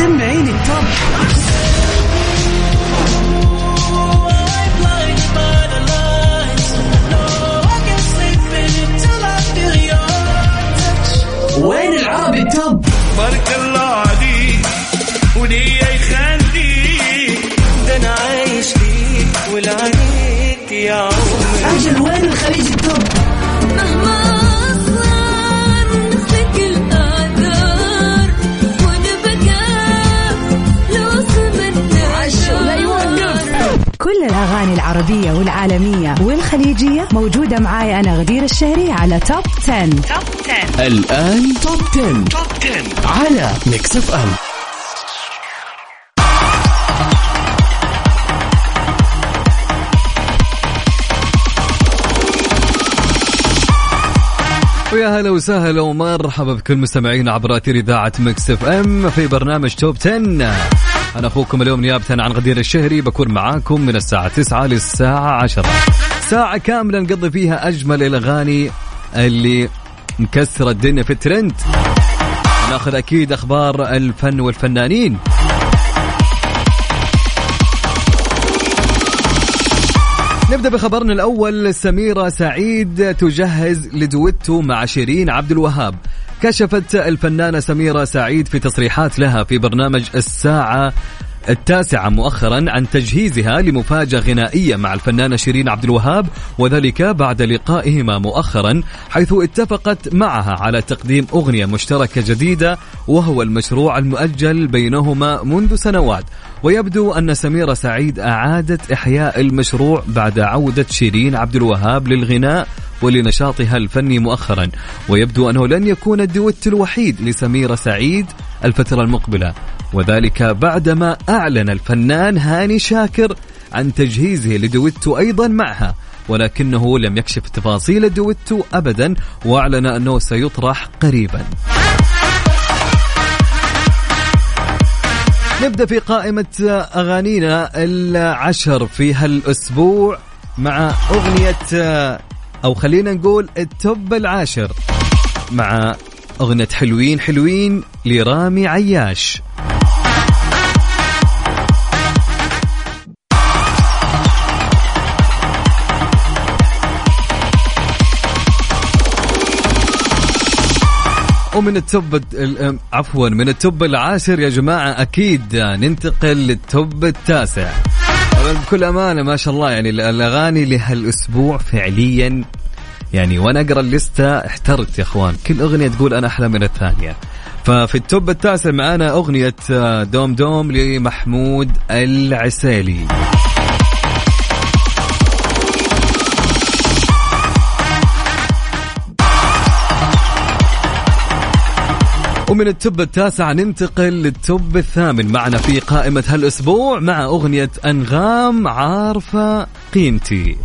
سمعين التوب وين العربي التوب بارك الله عليك وليا يخليك. ده أنا عايش ليك ولعنيك يا عمري. أجل وين الخليج التوب العربية والعالمية والخليجية. موجودة معاي أنا غدير الشهري على Top 10. Top 10 الآن Top 10. Top 10 على Mix FM ويا هلا وسهلا ومرحبا بكل مستمعينا عبر أثير إذاعة Mix FM في برنامج Top 10 أنا أخوكم اليوم نيابة عن غدير الشهري بكون معاكم من الساعة 9 للساعة 10 ساعة كاملة نقضي فيها أجمل الأغاني اللي مكسرة الدنيا في الترند. ناخذ أكيد أخبار الفن والفنانين. نبدأ بخبرنا الأول. سميرة سعيد تجهز لدويتو مع شيرين عبد الوهاب. كشفت الفنانة سميرة سعيد في تصريحات لها في برنامج الساعة التاسعة مؤخرا عن تجهيزها لمفاجأة غنائية مع الفنانة شيرين عبد الوهاب وذلك بعد لقائهما مؤخرا حيث اتفقت معها على تقديم أغنية مشتركة جديدة وهو المشروع المؤجل بينهما منذ سنوات. ويبدو أن سميرة سعيد أعادت إحياء المشروع بعد عودة شيرين عبد الوهاب للغناء ولنشاطها الفني مؤخرا ويبدو أنه لن يكون الدويت الوحيد لسميرة سعيد الفترة المقبلة. وذلك بعدما أعلن الفنان هاني شاكر عن تجهيزه لدويتو أيضا معها ولكنه لم يكشف تفاصيل الدويتو أبدا وأعلن أنه سيطرح قريبا. نبدأ في قائمة أغانينا العشر في هالأسبوع مع أغنية أو خلينا نقول ال Top العاشر مع أغنية حلوين حلوين لرامي عياش. ومن ال Top ال- عفوا من ال Top العاشر يا جماعة أكيد ننتقل لل Top التاسع. بكل أمانة ما شاء الله يعني الأغاني لهالأسبوع فعليا يعني وأنا أقرأ اللستة احترت يا أخوان. كل أغنية تقول أنا أحلى من الثانية. ففي ال Top التاسع معانا أغنية آه، دوم دوم لمحمود العسيلي. ومن ال Top التاسع ننتقل لل Top الثامن. معنا في قائمة هالأسبوع مع أغنية أنغام عارفة قيمتي.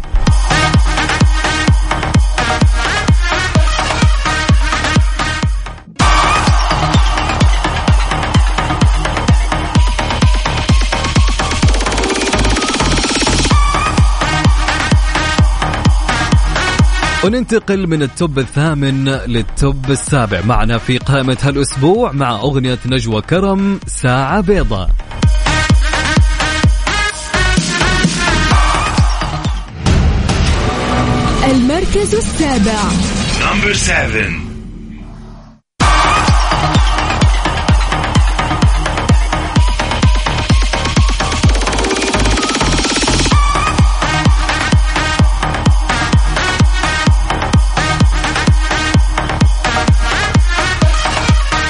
وننتقل من التوب الثامن للتوب السابع. معنا في قائمة هالأسبوع مع أغنية نجوى كرم ساعة بيضاء المركز السابع. number 7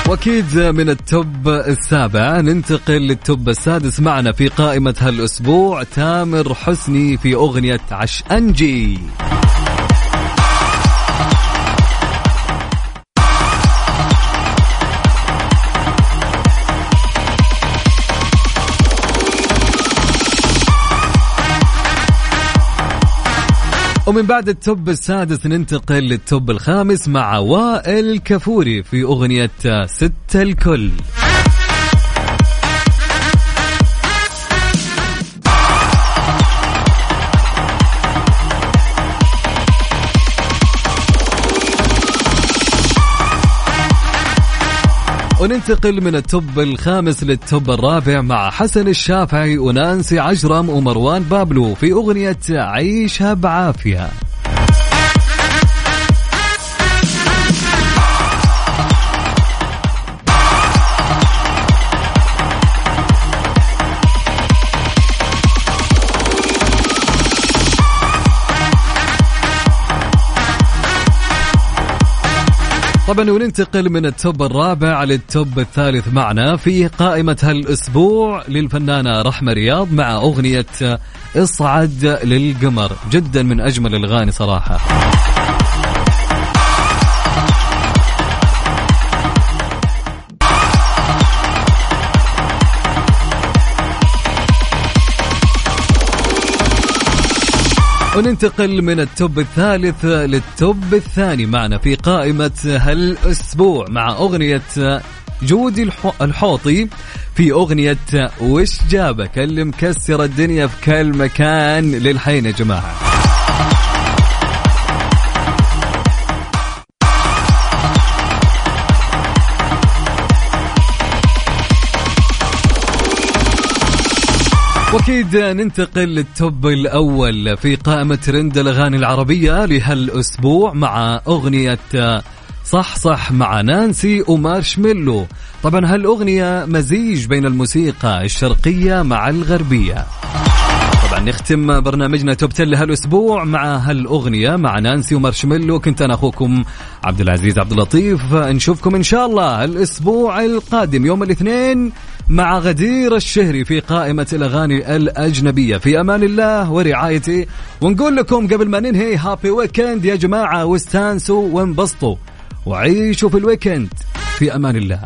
وأكيد من ال Top السابع ننتقل لل Top السادس معنا في قائمة هالأسبوع تامر حسني في أغنية عشأنجي ومن بعد ال Top السادس ننتقل لل Top الخامس مع وائل كفوري في أغنية ست الكل. وننتقل من ال Top الخامس لل Top الرابع مع حسن الشافعي ونانسي عجرم ومروان بابلو في أغنية عيشها بعافية. طبعا وننتقل من التوب الرابع للتوب الثالث معنا في قائمة هالأسبوع للفنانة رحمة رياض مع أغنية إصعد للقمر جدا من أجمل الأغاني صراحة. وننتقل من ال Top الثالث لل Top الثاني معنا في قائمة هالأسبوع مع أغنية جودي الحو- الحوطي في أغنية وش جابك اللي مكسر الدنيا في كل مكان. للحين يا جماعة. وأكيد ننتقل لل Top الأول في قائمة ترند الأغاني العربية لهالأسبوع مع أغنية صح صح مع نانسي و Marshmello. طبعا هالأغنية مزيج بين الموسيقى الشرقية مع الغربية. طبعا نختم برنامجنا Top 10 لهالأسبوع مع هالأغنية مع نانسي و Marshmello. كنت أنا أخوكم عبد العزيز عبد اللطيف. نشوفكم إن شاء الله الأسبوع القادم يوم الاثنين مع غدير الشهري في قائمة الأغاني الأجنبية. في أمان الله ورعايته ونقول لكم قبل ما ننهي happy weekend يا جماعة واستانسوا وانبسطوا. وعيشوا في ال weekend في أمان الله.